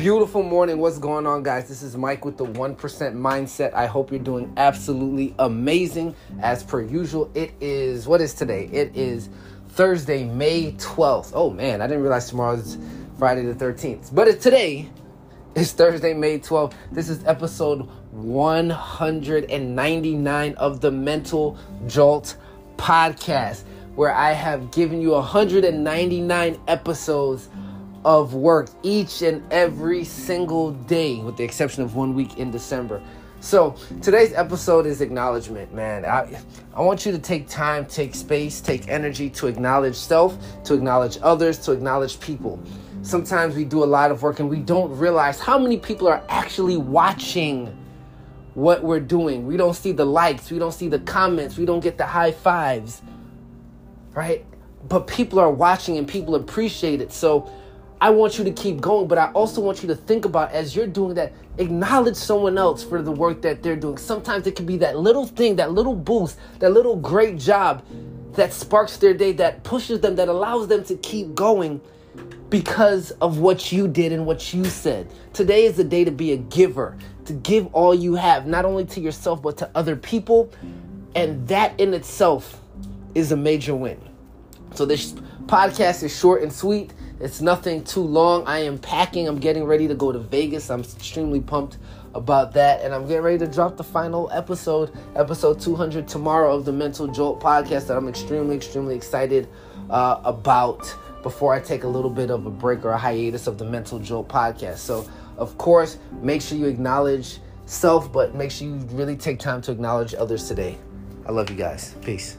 Beautiful morning. What's going on, guys? This is Mike with the 1% Mindset. I hope you're doing absolutely amazing. As per usual, it is, what is today? It is Thursday, May 12th. Oh man, I didn't realize tomorrow's Friday the 13th. But today is Thursday, May 12th. This is episode 199 of the Mental Jolt podcast, where I have given you 199 episodes of work each and every single day, with the exception of one week in December. So today's episode is acknowledgement, man. I, I want you to take time, take space, take energy to acknowledge self, to acknowledge others, to acknowledge people. Sometimes we do a lot of work and we don't realize how many people are actually watching what we're doing. We don't see the likes, we don't see the comments, we don't get the high fives, right? But people are watching and people appreciate it. So I want you to keep going, but I also want you to think about as you're doing that, acknowledge someone else for the work that they're doing. Sometimes it can be that little thing, that little boost, that little great job that sparks their day, that pushes them, that allows them to keep going because of what you did and what you said. Today is the day to be a giver, to give all you have, not only to yourself, but to other people. And that in itself is a major win. So this podcast is short and sweet. It's nothing too long. I am packing. I'm getting ready to go to Vegas. I'm extremely pumped about that. And I'm getting ready to drop the final episode, episode 200 tomorrow of the Mental Jolt podcast that I'm extremely, extremely excited uh, about before I take a little bit of a break or a hiatus of the Mental Jolt podcast. So, of course, make sure you acknowledge self, but make sure you really take time to acknowledge others today. I love you guys. Peace.